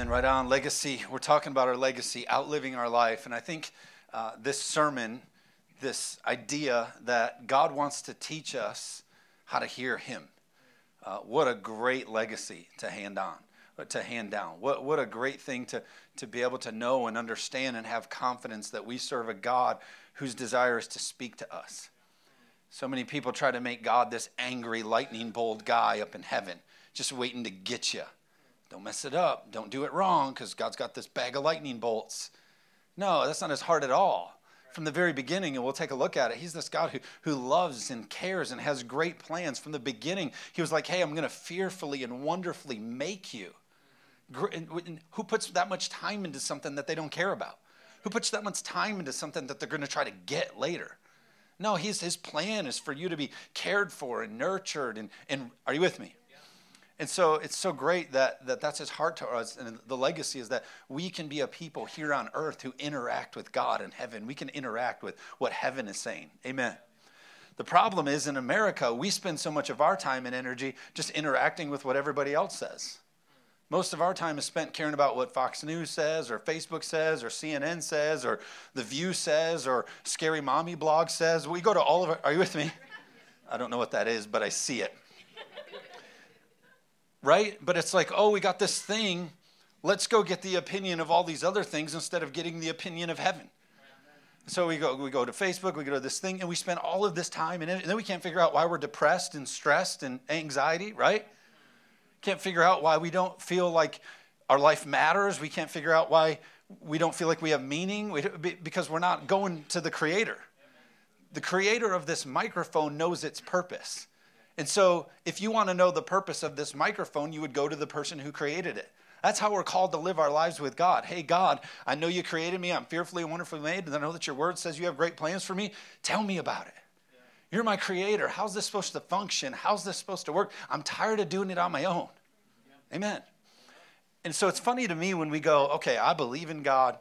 Amen. Right on. Legacy. We're talking about our legacy, outliving our life. And I think uh, this sermon, this idea that God wants to teach us how to hear Him. Uh, what a great legacy to hand on, uh, to hand down. What, what a great thing to, to be able to know and understand and have confidence that we serve a God whose desire is to speak to us. So many people try to make God this angry, lightning bolt guy up in heaven, just waiting to get you. Don't mess it up. Don't do it wrong because God's got this bag of lightning bolts. No, that's not his heart at all. From the very beginning, and we'll take a look at it, he's this God who, who loves and cares and has great plans. From the beginning, he was like, hey, I'm going to fearfully and wonderfully make you. Who puts that much time into something that they don't care about? Who puts that much time into something that they're going to try to get later? No, his, his plan is for you to be cared for and nurtured. And, and are you with me? And so it's so great that, that that's his heart to us. And the legacy is that we can be a people here on earth who interact with God in heaven. We can interact with what heaven is saying. Amen. The problem is in America, we spend so much of our time and energy just interacting with what everybody else says. Most of our time is spent caring about what Fox News says, or Facebook says, or CNN says, or The View says, or Scary Mommy blog says. We go to all of it. Are you with me? I don't know what that is, but I see it right? But it's like, oh, we got this thing. Let's go get the opinion of all these other things instead of getting the opinion of heaven. So we go, we go to Facebook, we go to this thing, and we spend all of this time, and then we can't figure out why we're depressed and stressed and anxiety, right? Can't figure out why we don't feel like our life matters. We can't figure out why we don't feel like we have meaning we, because we're not going to the Creator. The Creator of this microphone knows its purpose. And so, if you want to know the purpose of this microphone, you would go to the person who created it. That's how we're called to live our lives with God. Hey, God, I know you created me. I'm fearfully and wonderfully made, and I know that your word says you have great plans for me. Tell me about it. Yeah. You're my creator. How's this supposed to function? How's this supposed to work? I'm tired of doing it on my own. Yeah. Amen. And so it's funny to me when we go, okay, I believe in God,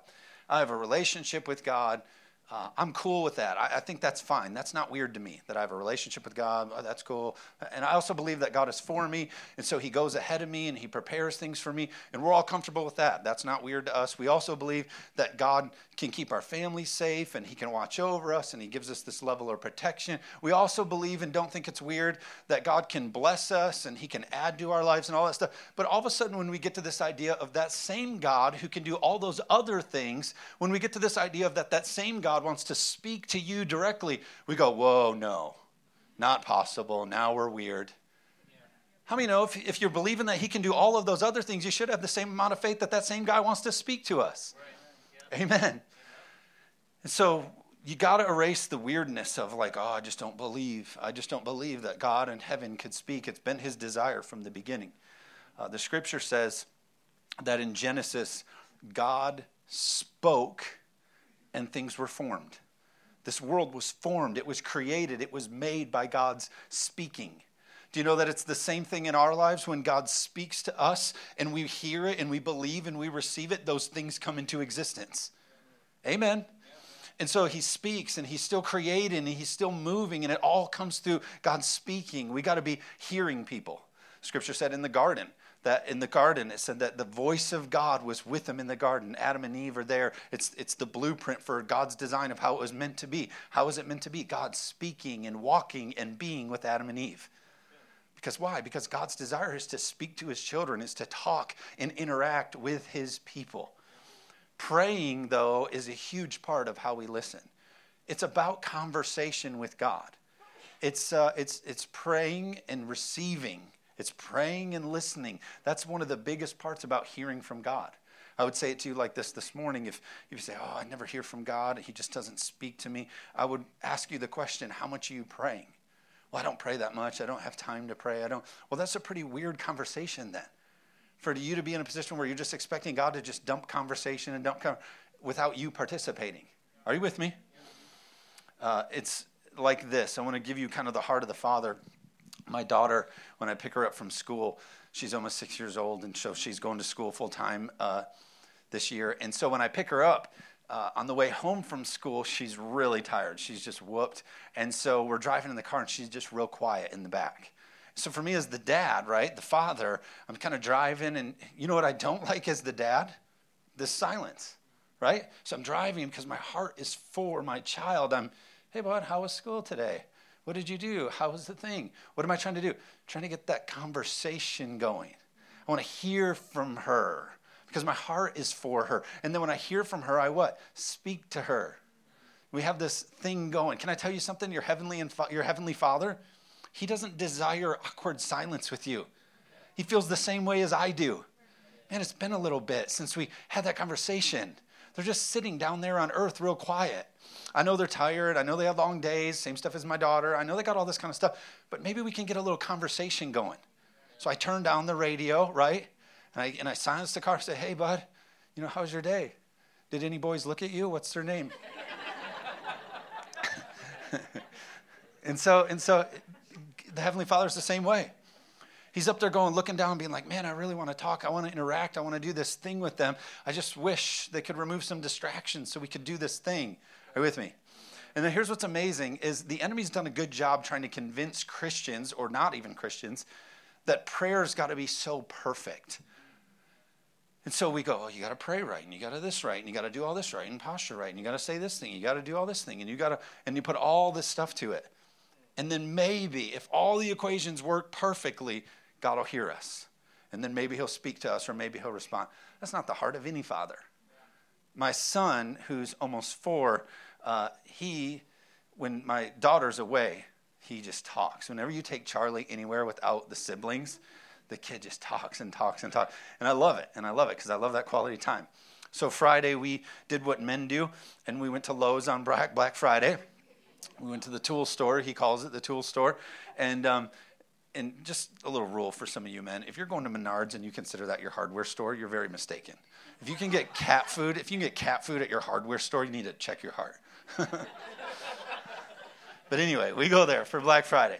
I have a relationship with God. Uh, I'm cool with that. I, I, think that's fine. That's not weird to me that I have a relationship with God. Oh, that's cool. And I also believe that God is for me. And so He goes ahead of me and He prepares things for me. And we're all comfortable with that. That's not weird to us. We also believe that God can keep our families safe and He can watch over us and He gives us this level of protection. We also believe and don't think it's weird that God can bless us and He can add to our lives and all that stuff. But all of a sudden, when we get to this idea of that same God who can do all those other things, when we get to this idea of that that same God wants to speak to you directly, we go, whoa, no, not possible. Now we're weird. How many know if, if you're believing that He can do all of those other things, you should have the same amount of faith that that same guy wants to speak to us? Right. Amen. And so you got to erase the weirdness of like, oh, I just don't believe. I just don't believe that God in heaven could speak. It's been his desire from the beginning. Uh, the scripture says that in Genesis, God spoke and things were formed. This world was formed, it was created, it was made by God's speaking. Do you know that it's the same thing in our lives when God speaks to us and we hear it and we believe and we receive it? Those things come into existence. Amen. And so he speaks and he's still creating and he's still moving and it all comes through God speaking. We got to be hearing people. Scripture said in the garden that in the garden it said that the voice of God was with them in the garden. Adam and Eve are there. It's, it's the blueprint for God's design of how it was meant to be. How is it meant to be? God speaking and walking and being with Adam and Eve. Because why? Because God's desire is to speak to his children, is to talk and interact with his people. Praying, though, is a huge part of how we listen. It's about conversation with God. It's, uh, it's, it's praying and receiving. It's praying and listening. That's one of the biggest parts about hearing from God. I would say it to you like this this morning. If, you say, Oh, I never hear from God, He just doesn't speak to me, I would ask you the question, How much are you praying? Well, I don't pray that much. I don't have time to pray. I don't. Well, that's a pretty weird conversation then for you to be in a position where you're just expecting God to just dump conversation and dump conversation without you participating. Are you with me? Uh, it's like this. I want to give you kind of the heart of the Father. My daughter, when I pick her up from school, she's almost six years old, and so she's going to school full time uh, this year. And so when I pick her up, uh, on the way home from school, she's really tired. She's just whooped. And so we're driving in the car, and she's just real quiet in the back. So for me as the dad, right, the father, I'm kind of driving, and you know what I don't like as the dad? This silence, right? So I'm driving because my heart is for my child. I'm, hey, bud, how was school today? What did you do? How was the thing? What am I trying to do? trying to get that conversation going. I want to hear from her because my heart is for her. And then when I hear from her, I what? Speak to her. We have this thing going. Can I tell you something? Your heavenly and your heavenly Father, he doesn't desire awkward silence with you. He feels the same way as I do. Man, it's been a little bit since we had that conversation. They're just sitting down there on earth real quiet. I know they're tired. I know they have long days, same stuff as my daughter. I know they got all this kind of stuff, but maybe we can get a little conversation going. So I turn down the radio, right? And I, and I silence the car and say, hey, bud, you know, how's your day? Did any boys look at you? What's their name? and so, and so the Heavenly Father's the same way. He's up there going, looking down, being like, man, I really want to talk. I want to interact. I want to do this thing with them. I just wish they could remove some distractions so we could do this thing. Are you with me? And then here's what's amazing is the enemy's done a good job trying to convince Christians, or not even Christians, that prayer's got to be so perfect. And so we go, oh, you got to pray right, and you got to do this right, and you got to do all this right, and posture right, and you got to say this thing, you got to do all this thing, and you got to, and you put all this stuff to it. And then maybe, if all the equations work perfectly, God will hear us. And then maybe he'll speak to us, or maybe he'll respond. That's not the heart of any father. My son, who's almost four, uh, he, when my daughter's away, he just talks. Whenever you take Charlie anywhere without the siblings, the kid just talks and talks and talks. And I love it. And I love it because I love that quality time. So Friday, we did what men do, and we went to Lowe's on Black Friday. We went to the tool store. He calls it the tool store. And, um, and just a little rule for some of you men if you're going to Menards and you consider that your hardware store, you're very mistaken. If you can get cat food, if you can get cat food at your hardware store, you need to check your heart. but anyway, we go there for Black Friday.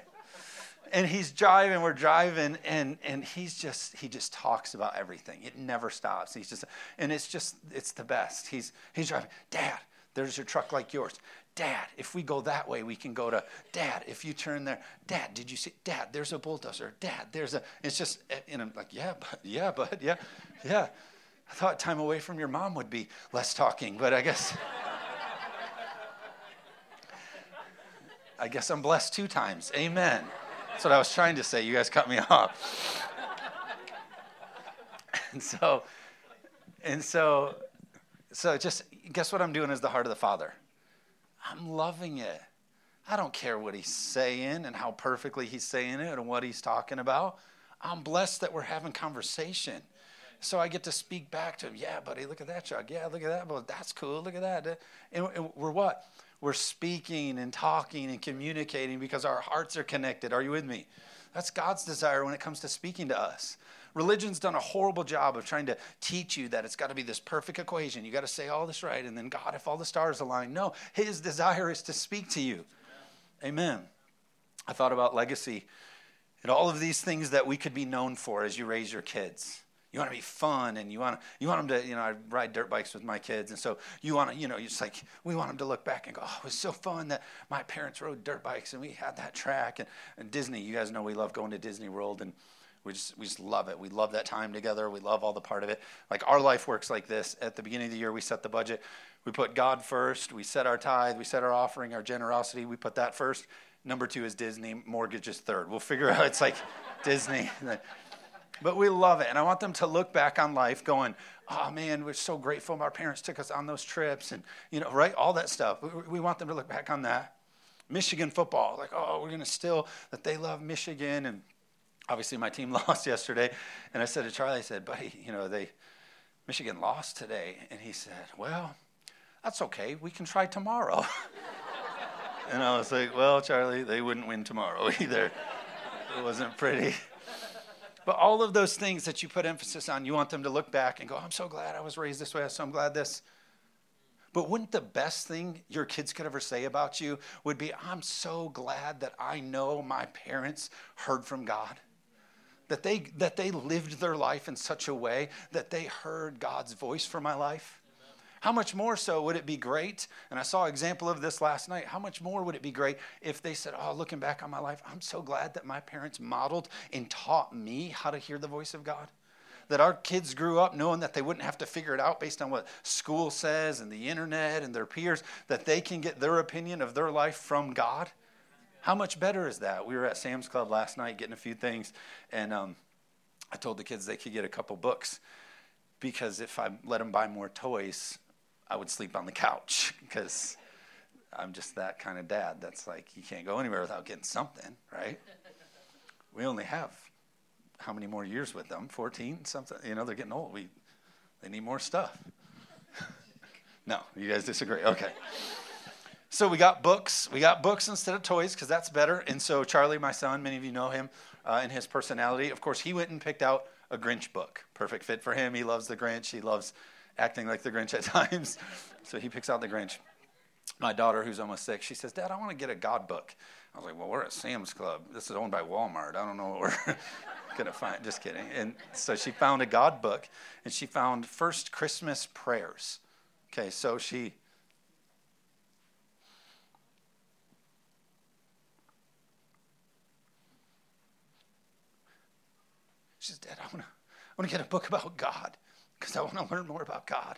And he's driving we're driving and and he's just he just talks about everything. It never stops. He's just and it's just it's the best. He's he's driving dad there's your truck like yours dad if we go that way we can go to dad if you turn there dad did you see dad there's a bulldozer dad there's a it's just uh, and i'm like yeah but yeah but yeah yeah i thought time away from your mom would be less talking but i guess i guess i'm blessed two times amen that's what I was trying to say. You guys cut me off. and so, and so, so just guess what I'm doing is the heart of the Father? I'm loving it. I don't care what he's saying and how perfectly he's saying it and what he's talking about. I'm blessed that we're having conversation. So I get to speak back to him. Yeah, buddy, look at that, Chuck. Yeah, look at that. Well, that's cool. Look at that. And, and we're what? we're speaking and talking and communicating because our hearts are connected. Are you with me? That's God's desire when it comes to speaking to us. Religion's done a horrible job of trying to teach you that it's got to be this perfect equation. You got to say all this right, and then God, if all the stars align. No, His desire is to speak to you. Amen. I thought about legacy and all of these things that we could be known for as you raise your kids. You want to be fun, and you want to, you want them to, you know, I ride dirt bikes with my kids, and so you want to, you know, it's like we want them to look back and go, oh, it was so fun that my parents rode dirt bikes and we had that track. And, and Disney, you guys know we love going to Disney World, and we just we just love it. We love that time together. We love all the part of it. Like our life works like this. At the beginning of the year, we set the budget. We put God first. We set our tithe. We set our offering, our generosity. We put that first. Number two is Disney. Mortgage is third. We'll figure out. It's like Disney. But we love it. And I want them to look back on life going, oh man, we're so grateful our parents took us on those trips and, you know, right? All that stuff. We, want them to look back on that. Michigan football, like, oh, we're going to still, that they love Michigan. And obviously my team lost yesterday. And I said to Charlie, I said, buddy, you know, they, Michigan lost today. And he said, well, that's okay. We can try tomorrow. and I was like, well, Charlie, they wouldn't win tomorrow either. It wasn't pretty. But all of those things that you put emphasis on, you want them to look back and go, I'm so glad I was raised this way. I'm so glad this. But wouldn't the best thing your kids could ever say about you would be, I'm so glad that I know my parents heard from God? That they, that they lived their life in such a way that they heard God's voice for my life? How much more so would it be great? And I saw an example of this last night. How much more would it be great if they said, Oh, looking back on my life, I'm so glad that my parents modeled and taught me how to hear the voice of God? That our kids grew up knowing that they wouldn't have to figure it out based on what school says and the internet and their peers, that they can get their opinion of their life from God. How much better is that? We were at Sam's Club last night getting a few things, and um, I told the kids they could get a couple books because if I let them buy more toys, I would sleep on the couch because I'm just that kind of dad. That's like, you can't go anywhere without getting something, right? We only have how many more years with them? 14, something. You know, they're getting old. We, they need more stuff. no, you guys disagree. Okay. So we got books. We got books instead of toys because that's better. And so Charlie, my son, many of you know him uh, and his personality. Of course, he went and picked out a Grinch book. Perfect fit for him. He loves the Grinch. He loves acting like the Grinch at times. so he picks out the Grinch. My daughter, who's almost six, she says, Dad, I want to get a God book. I was like, Well, we're at Sam's Club. This is owned by Walmart. I don't know what we're going to find. Just kidding. And so she found a God book and she found First Christmas Prayers. Okay, so she. She says, Dad, I want to I want to get a book about God because I want to learn more about God.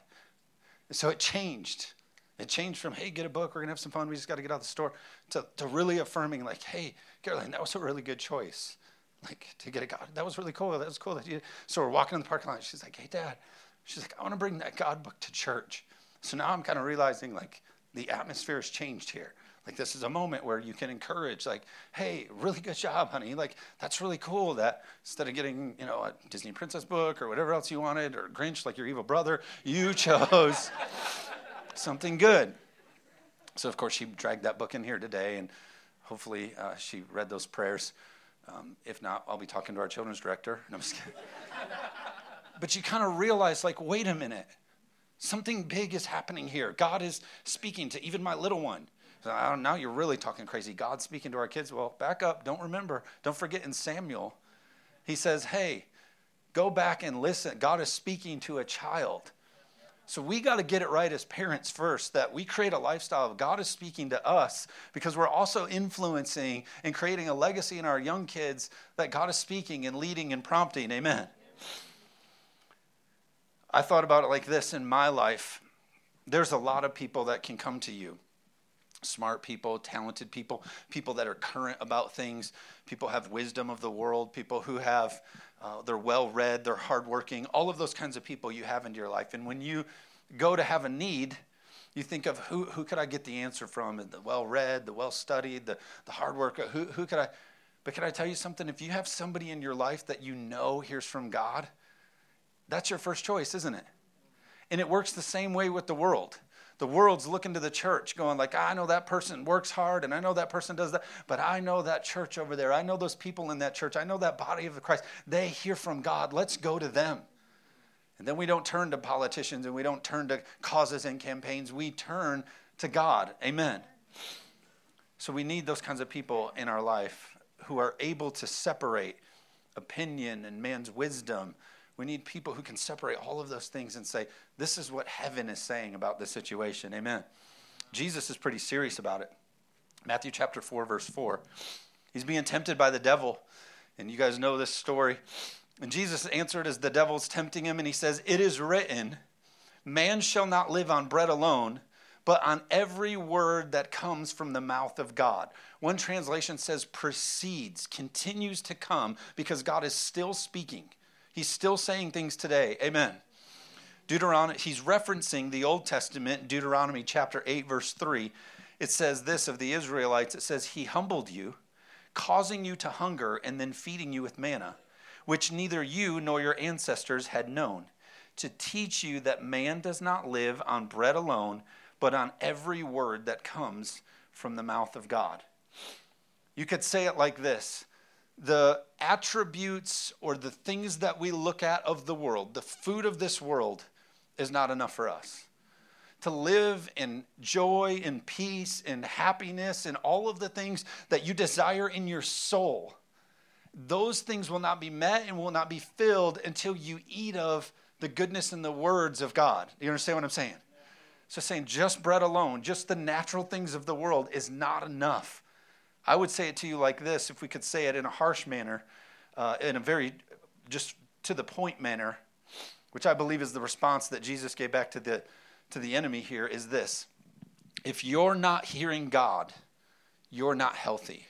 And so it changed. It changed from, hey, get a book, we're going to have some fun, we just got to get out of the store, to, to really affirming, like, hey, Caroline, that was a really good choice. Like, to get a God. That was really cool. That was cool. That you... So we're walking in the parking lot. She's like, hey, Dad. She's like, I want to bring that God book to church. So now I'm kind of realizing, like, the atmosphere has changed here. Like this is a moment where you can encourage, like, hey, really good job, honey. Like, that's really cool that instead of getting, you know, a Disney princess book or whatever else you wanted, or Grinch like your evil brother, you chose something good. So of course she dragged that book in here today, and hopefully uh, she read those prayers. Um, if not, I'll be talking to our children's director. No, I'm just kidding. but you kind of realize, like, wait a minute. Something big is happening here. God is speaking to even my little one. So now you're really talking crazy. God speaking to our kids. Well, back up. Don't remember. Don't forget in Samuel, he says, hey, go back and listen. God is speaking to a child. So we got to get it right as parents first that we create a lifestyle of God is speaking to us because we're also influencing and creating a legacy in our young kids that God is speaking and leading and prompting. Amen. I thought about it like this in my life. There's a lot of people that can come to you smart people, talented people, people that are current about things, people have wisdom of the world, people who have uh, they're well read, they're hardworking, all of those kinds of people you have into your life. And when you go to have a need, you think of who, who could I get the answer from? The well read, the well studied, the, the hard worker, who, who could I? But can I tell you something? If you have somebody in your life that you know hears from God, that's your first choice, isn't it? And it works the same way with the world the world's looking to the church going like i know that person works hard and i know that person does that but i know that church over there. I know those people in that church. I know that body of christ. They hear from god. Let's go to them. And then we don't turn to politicians and we don't turn to causes and campaigns. We turn to god. Amen. So we need those kinds of people in our life who are able to separate opinion and man's wisdom we need people who can separate all of those things and say, this is what heaven is saying about this situation. Amen. Jesus is pretty serious about it. Matthew chapter 4, verse 4. He's being tempted by the devil. And you guys know this story. And Jesus answered as the devil's tempting him, and he says, It is written, Man shall not live on bread alone, but on every word that comes from the mouth of God. One translation says proceeds, continues to come, because God is still speaking. He's still saying things today. Amen. Deuteronomy, he's referencing the Old Testament, Deuteronomy chapter 8, verse 3. It says this of the Israelites it says, He humbled you, causing you to hunger, and then feeding you with manna, which neither you nor your ancestors had known, to teach you that man does not live on bread alone, but on every word that comes from the mouth of God. You could say it like this the attributes or the things that we look at of the world, the food of this world, is not enough for us. To live in joy and peace and happiness and all of the things that you desire in your soul, those things will not be met and will not be filled until you eat of the goodness and the words of God. You understand what I'm saying? So saying just bread alone, just the natural things of the world is not enough. I would say it to you like this if we could say it in a harsh manner, uh, in a very just to the point manner, which I believe is the response that Jesus gave back to the, to the enemy here, is this If you're not hearing God, you're not healthy.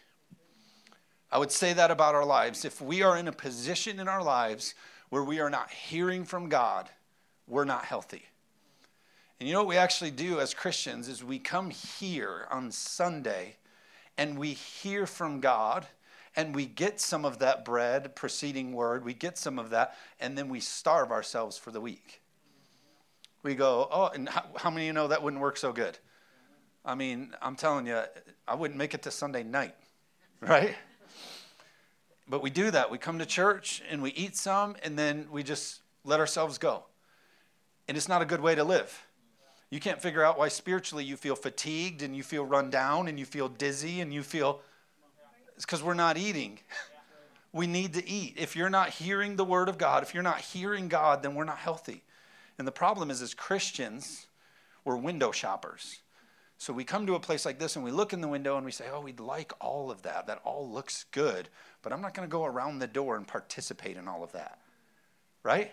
I would say that about our lives. If we are in a position in our lives where we are not hearing from God, we're not healthy. And you know what we actually do as Christians is we come here on Sunday and we hear from God and we get some of that bread, preceding word, we get some of that, and then we starve ourselves for the week. We go, oh, and how, how many of you know that wouldn't work so good? I mean, I'm telling you, I wouldn't make it to Sunday night, right? But we do that. We come to church and we eat some, and then we just let ourselves go. And it's not a good way to live. You can't figure out why spiritually you feel fatigued and you feel run down and you feel dizzy and you feel. It's because we're not eating. We need to eat. If you're not hearing the word of God, if you're not hearing God, then we're not healthy. And the problem is, as Christians, we're window shoppers. So we come to a place like this and we look in the window and we say, oh, we'd like all of that. That all looks good. But I'm not going to go around the door and participate in all of that. Right?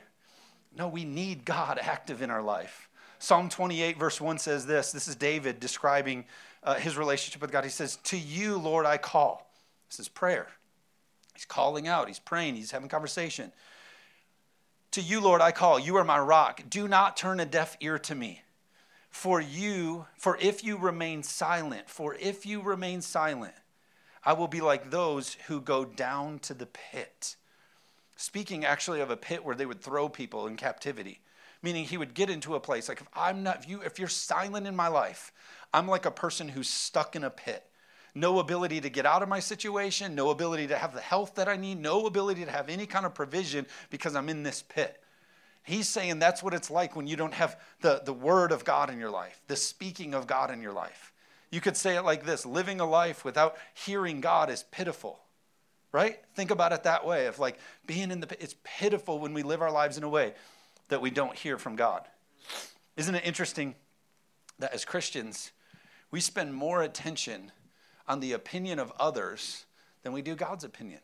No, we need God active in our life. Psalm 28, verse 1 says this this is David describing uh, his relationship with God. He says, To you, Lord, I call. This is prayer. He's calling out, he's praying, he's having conversation. To you, Lord, I call. You are my rock. Do not turn a deaf ear to me. For you, for if you remain silent, for if you remain silent, I will be like those who go down to the pit. Speaking actually of a pit where they would throw people in captivity meaning he would get into a place like if i'm not if you if you're silent in my life i'm like a person who's stuck in a pit. No ability to get out of my situation no ability to have the health that i need no ability to have any kind of provision because i'm in this pit. He's saying that's what it's like when you don't have the, the word of god in your life the speaking of god in your life. You could say it like this living a life without hearing god is pitiful right? Think about it that way of like being in the it's pitiful when we live our lives in a way that we don't hear from God. Isn't it interesting that as Christians, we spend more attention on the opinion of others than we do God's opinion?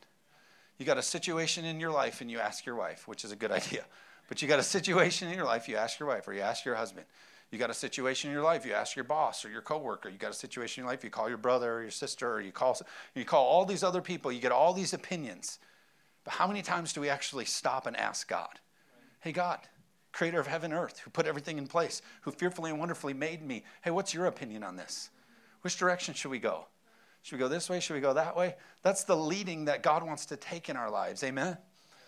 You got a situation in your life and you ask your wife, which is a good idea. But you got a situation in your life, you ask your wife or you ask your husband. You got a situation in your life, you ask your boss or your coworker. You got a situation in your life, you call your brother or your sister or you call you call all these other people. You get all these opinions. But how many times do we actually stop and ask God? Hey God, creator of heaven and earth, who put everything in place, who fearfully and wonderfully made me. Hey, what's your opinion on this? Which direction should we go? Should we go this way? Should we go that way? That's the leading that God wants to take in our lives. Amen?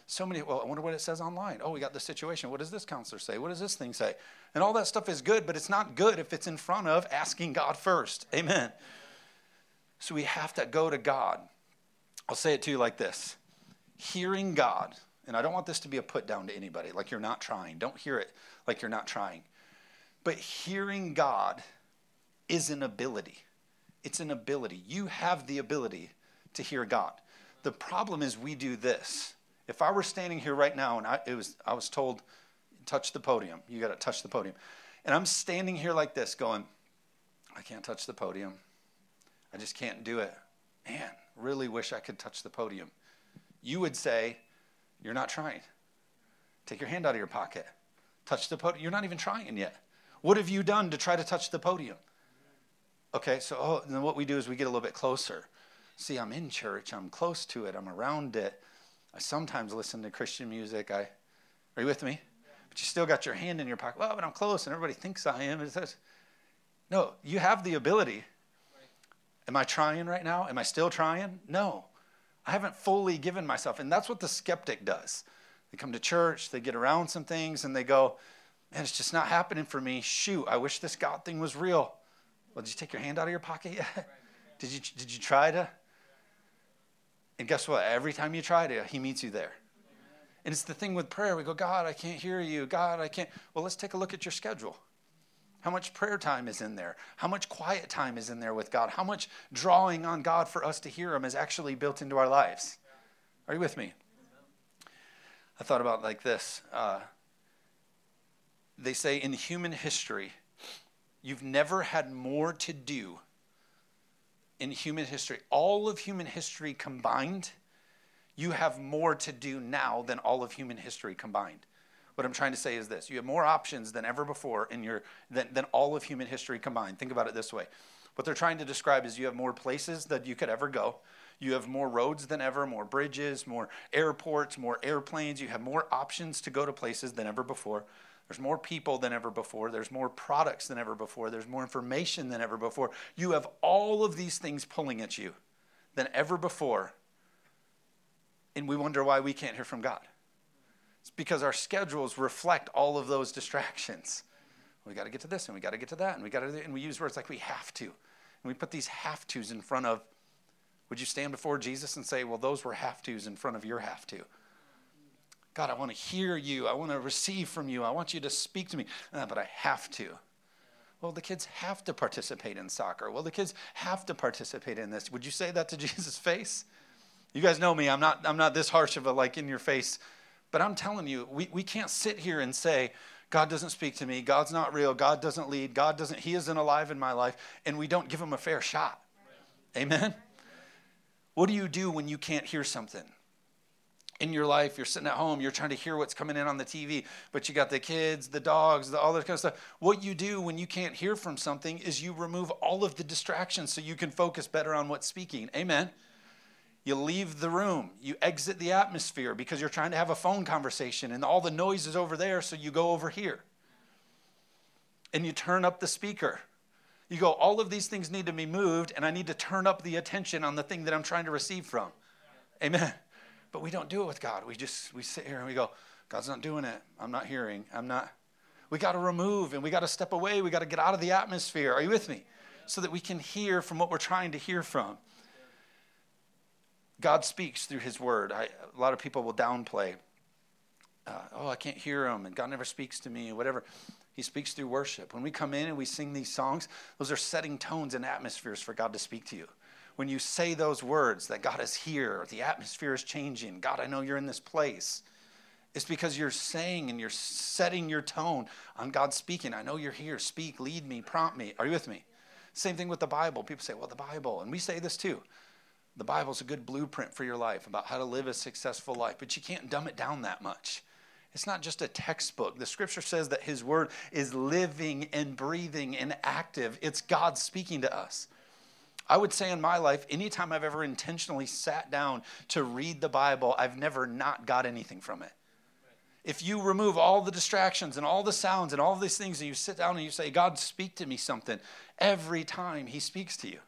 So many, well, I wonder what it says online. Oh, we got the situation. What does this counselor say? What does this thing say? And all that stuff is good, but it's not good if it's in front of asking God first. Amen. So we have to go to God. I'll say it to you like this hearing God and I don't want this to be a put down to anybody, like you're not trying. Don't hear it like you're not trying. But hearing God is an ability. It's an ability. You have the ability to hear God. The problem is we do this. If I were standing here right now and I, it was, I was told, touch the podium, you got to touch the podium. And I'm standing here like this going, I can't touch the podium. I just can't do it. Man, really wish I could touch the podium. You would say, you're not trying. Take your hand out of your pocket. Touch the podium. You're not even trying yet. What have you done to try to touch the podium? Okay, so oh, then what we do is we get a little bit closer. See, I'm in church. I'm close to it. I'm around it. I sometimes listen to Christian music. I, are you with me? But you still got your hand in your pocket. Well, but I'm close, and everybody thinks I am. It says, no, you have the ability. Am I trying right now? Am I still trying? No. I haven't fully given myself. And that's what the skeptic does. They come to church, they get around some things, and they go, Man, it's just not happening for me. Shoot, I wish this God thing was real. Well, did you take your hand out of your pocket yet? did, you, did you try to? And guess what? Every time you try to, He meets you there. And it's the thing with prayer. We go, God, I can't hear you. God, I can't. Well, let's take a look at your schedule. How much prayer time is in there? How much quiet time is in there with God? How much drawing on God for us to hear Him is actually built into our lives? Are you with me? I thought about like this. Uh, they say in human history, You've never had more to do in human history. All of human history combined, you have more to do now than all of human history combined. What I'm trying to say is this you have more options than ever before in your than, than all of human history combined. Think about it this way. What they're trying to describe is you have more places that you could ever go. You have more roads than ever, more bridges, more airports, more airplanes. You have more options to go to places than ever before. There's more people than ever before. There's more products than ever before. There's more information than ever before. You have all of these things pulling at you than ever before. And we wonder why we can't hear from God. It's because our schedules reflect all of those distractions. We got to get to this and we got to get to that and we got to and we use words like we have to. And we put these have tos in front of would you stand before Jesus and say, "Well, those were have tos in front of your have to." God, I want to hear you. I want to receive from you. I want you to speak to me, uh, but I have to. Well, the kids have to participate in soccer. Well, the kids have to participate in this. Would you say that to Jesus' face? You guys know me. I'm not, I'm not this harsh of a like in your face but I'm telling you, we, we can't sit here and say, God doesn't speak to me, God's not real, God doesn't lead, God doesn't, He isn't alive in my life, and we don't give Him a fair shot. Amen? What do you do when you can't hear something? in your life, you're sitting at home, you're trying to hear what's coming in on the TV, but you got the kids, the dogs, the, all that kind of stuff. What you do when you can't hear from something is you remove all of the distractions so you can focus better on what's speaking. Amen. You leave the room. You exit the atmosphere because you're trying to have a phone conversation and all the noise is over there, so you go over here. And you turn up the speaker. You go, all of these things need to be moved, and I need to turn up the attention on the thing that I'm trying to receive from. Amen. But we don't do it with God. We just we sit here and we go, God's not doing it. I'm not hearing. I'm not. We got to remove and we got to step away. We got to get out of the atmosphere. Are you with me? So that we can hear from what we're trying to hear from. God speaks through His Word. I, a lot of people will downplay, uh, oh, I can't hear Him, and God never speaks to me, whatever. He speaks through worship. When we come in and we sing these songs, those are setting tones and atmospheres for God to speak to you. When you say those words that God is here, the atmosphere is changing, God, I know you're in this place. It's because you're saying and you're setting your tone on God speaking. I know you're here. Speak, lead me, prompt me. Are you with me? Same thing with the Bible. People say, well, the Bible. And we say this too. The Bible's a good blueprint for your life about how to live a successful life, but you can't dumb it down that much. It's not just a textbook. The scripture says that His word is living and breathing and active. It's God speaking to us. I would say in my life, anytime I've ever intentionally sat down to read the Bible, I've never not got anything from it. If you remove all the distractions and all the sounds and all these things, and you sit down and you say, God, speak to me something, every time He speaks to you.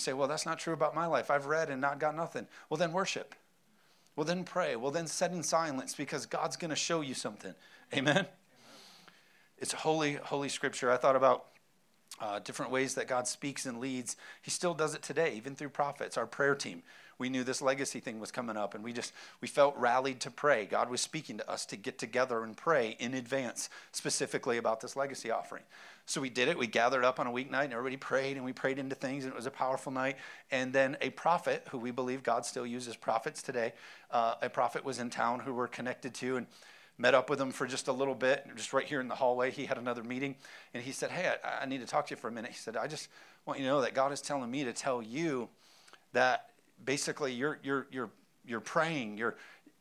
Say, well, that's not true about my life. I've read and not got nothing. Well, then worship. Well, then pray. Well, then sit in silence because God's going to show you something. Amen? Amen? It's holy, holy scripture. I thought about uh, different ways that God speaks and leads. He still does it today, even through prophets. Our prayer team, we knew this legacy thing was coming up, and we just we felt rallied to pray. God was speaking to us to get together and pray in advance, specifically about this legacy offering. So we did it. We gathered up on a weeknight and everybody prayed and we prayed into things and it was a powerful night. And then a prophet, who we believe God still uses prophets today, uh, a prophet was in town who we're connected to and met up with him for just a little bit, just right here in the hallway. He had another meeting and he said, Hey, I, I need to talk to you for a minute. He said, I just want you to know that God is telling me to tell you that basically you're, you're, you're, you're praying, you're,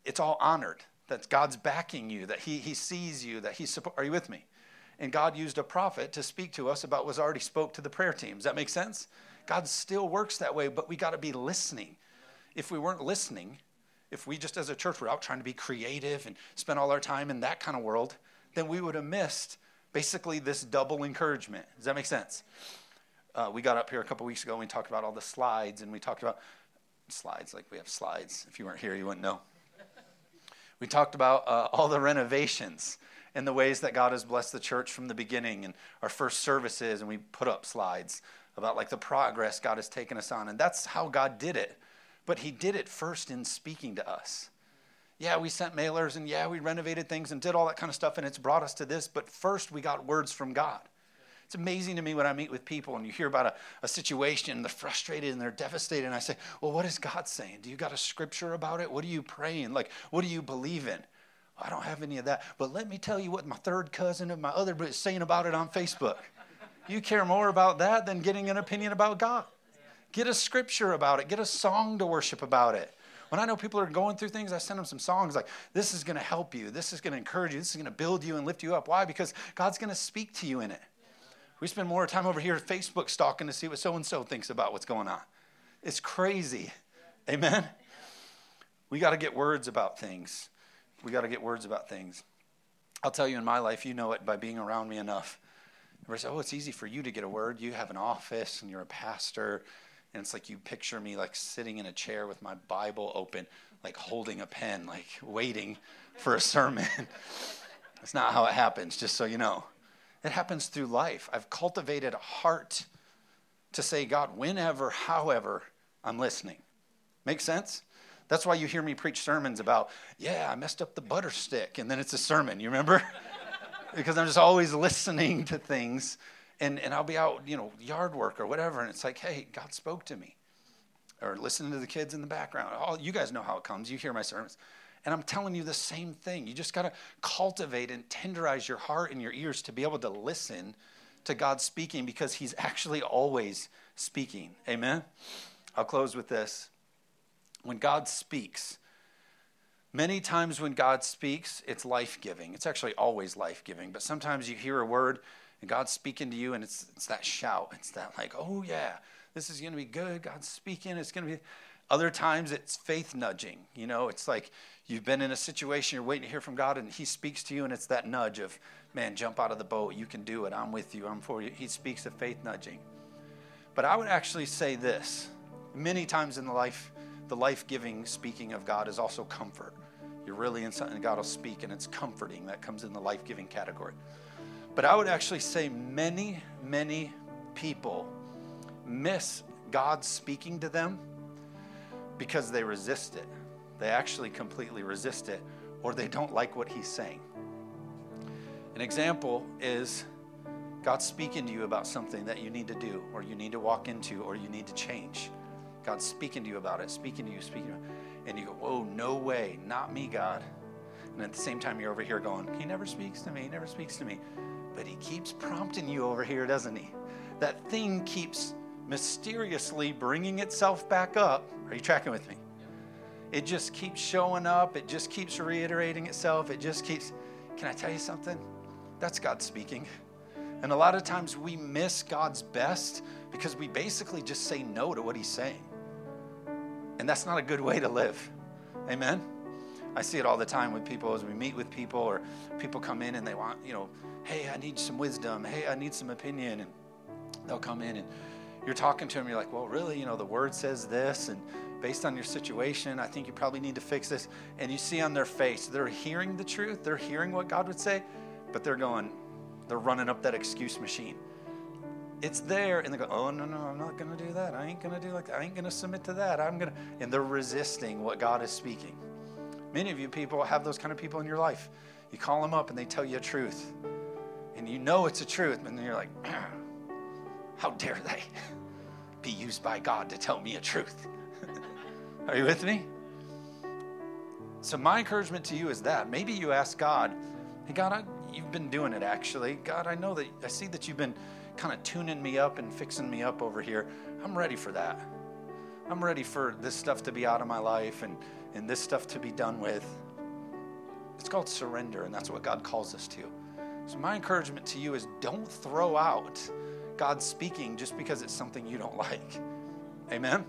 it's all honored, that God's backing you, that he, he sees you, that he's support. Are you with me? and God used a prophet to speak to us about what already spoke to the prayer team. Does that make sense? God still works that way, but we got to be listening. If we weren't listening, if we just as a church were out trying to be creative and spend all our time in that kind of world, then we would have missed basically this double encouragement. Does that make sense? Uh, we got up here a couple weeks ago and we talked about all the slides and we talked about slides like we have slides. If you weren't here, you wouldn't know. We talked about uh, all the renovations and the ways that God has blessed the church from the beginning and our first services, and we put up slides about like the progress God has taken us on. And that's how God did it. But He did it first in speaking to us. Yeah, we sent mailers and yeah, we renovated things and did all that kind of stuff, and it's brought us to this. But first, we got words from God. It's amazing to me when I meet with people and you hear about a, a situation and they're frustrated and they're devastated. And I say, Well, what is God saying? Do you got a scripture about it? What are you praying? Like, what do you believe in? I don't have any of that. But let me tell you what my third cousin and my other is saying about it on Facebook. You care more about that than getting an opinion about God. Get a scripture about it, get a song to worship about it. When I know people are going through things, I send them some songs like, this is going to help you, this is going to encourage you, this is going to build you and lift you up. Why? Because God's going to speak to you in it. We spend more time over here at Facebook stalking to see what so and so thinks about what's going on. It's crazy. Amen? We got to get words about things. We got to get words about things. I'll tell you in my life, you know it by being around me enough. Everybody says, Oh, it's easy for you to get a word. You have an office and you're a pastor. And it's like you picture me like sitting in a chair with my Bible open, like holding a pen, like waiting for a sermon. That's not how it happens, just so you know. It happens through life. I've cultivated a heart to say, God, whenever, however, I'm listening. Make sense? That's why you hear me preach sermons about, yeah, I messed up the butter stick, and then it's a sermon. You remember? because I'm just always listening to things and, and I'll be out, you know, yard work or whatever, and it's like, hey, God spoke to me. Or listening to the kids in the background. All you guys know how it comes. You hear my sermons. And I'm telling you the same thing. You just got to cultivate and tenderize your heart and your ears to be able to listen to God speaking because He's actually always speaking. Amen? I'll close with this. When God speaks, many times when God speaks, it's life giving. It's actually always life giving. But sometimes you hear a word and God's speaking to you, and it's, it's that shout. It's that, like, oh, yeah, this is going to be good. God's speaking. It's going to be. Other times it's faith nudging. You know, it's like you've been in a situation, you're waiting to hear from God, and He speaks to you, and it's that nudge of, man, jump out of the boat. You can do it. I'm with you. I'm for you. He speaks of faith nudging. But I would actually say this many times in the life, the life giving speaking of God is also comfort. You're really in something, God will speak, and it's comforting. That comes in the life giving category. But I would actually say many, many people miss God speaking to them because they resist it. They actually completely resist it or they don't like what He's saying. An example is God speaking to you about something that you need to do or you need to walk into or you need to change. God's speaking to you about it, speaking to you, speaking to you. And you go, Whoa, no way, not me, God. And at the same time, you're over here going, He never speaks to me, He never speaks to me but he keeps prompting you over here, doesn't he? That thing keeps mysteriously bringing itself back up. Are you tracking with me? It just keeps showing up. It just keeps reiterating itself. It just keeps. Can I tell you something? That's God speaking. And a lot of times we miss God's best because we basically just say no to what He's saying. And that's not a good way to live. Amen? I see it all the time with people as we meet with people or people come in and they want, you know, hey, I need some wisdom. Hey, I need some opinion. And they'll come in and you're talking to them. You're like, well, really, you know, the word says this. And based on your situation, I think you probably need to fix this. And you see on their face, they're hearing the truth. They're hearing what God would say, but they're going, they're running up that excuse machine. It's there, and they go, "Oh no, no, I'm not going to do that. I ain't going to do like that. I ain't going to submit to that. I'm going to," and they're resisting what God is speaking. Many of you people have those kind of people in your life. You call them up, and they tell you a truth, and you know it's a truth, and then you're like, how dare they be used by God to tell me a truth? Are you with me? So, my encouragement to you is that maybe you ask God, hey, God, I, you've been doing it actually. God, I know that I see that you've been kind of tuning me up and fixing me up over here. I'm ready for that. I'm ready for this stuff to be out of my life and, and this stuff to be done with. It's called surrender, and that's what God calls us to. So, my encouragement to you is don't throw out God speaking just because it's something you don't like. Amen?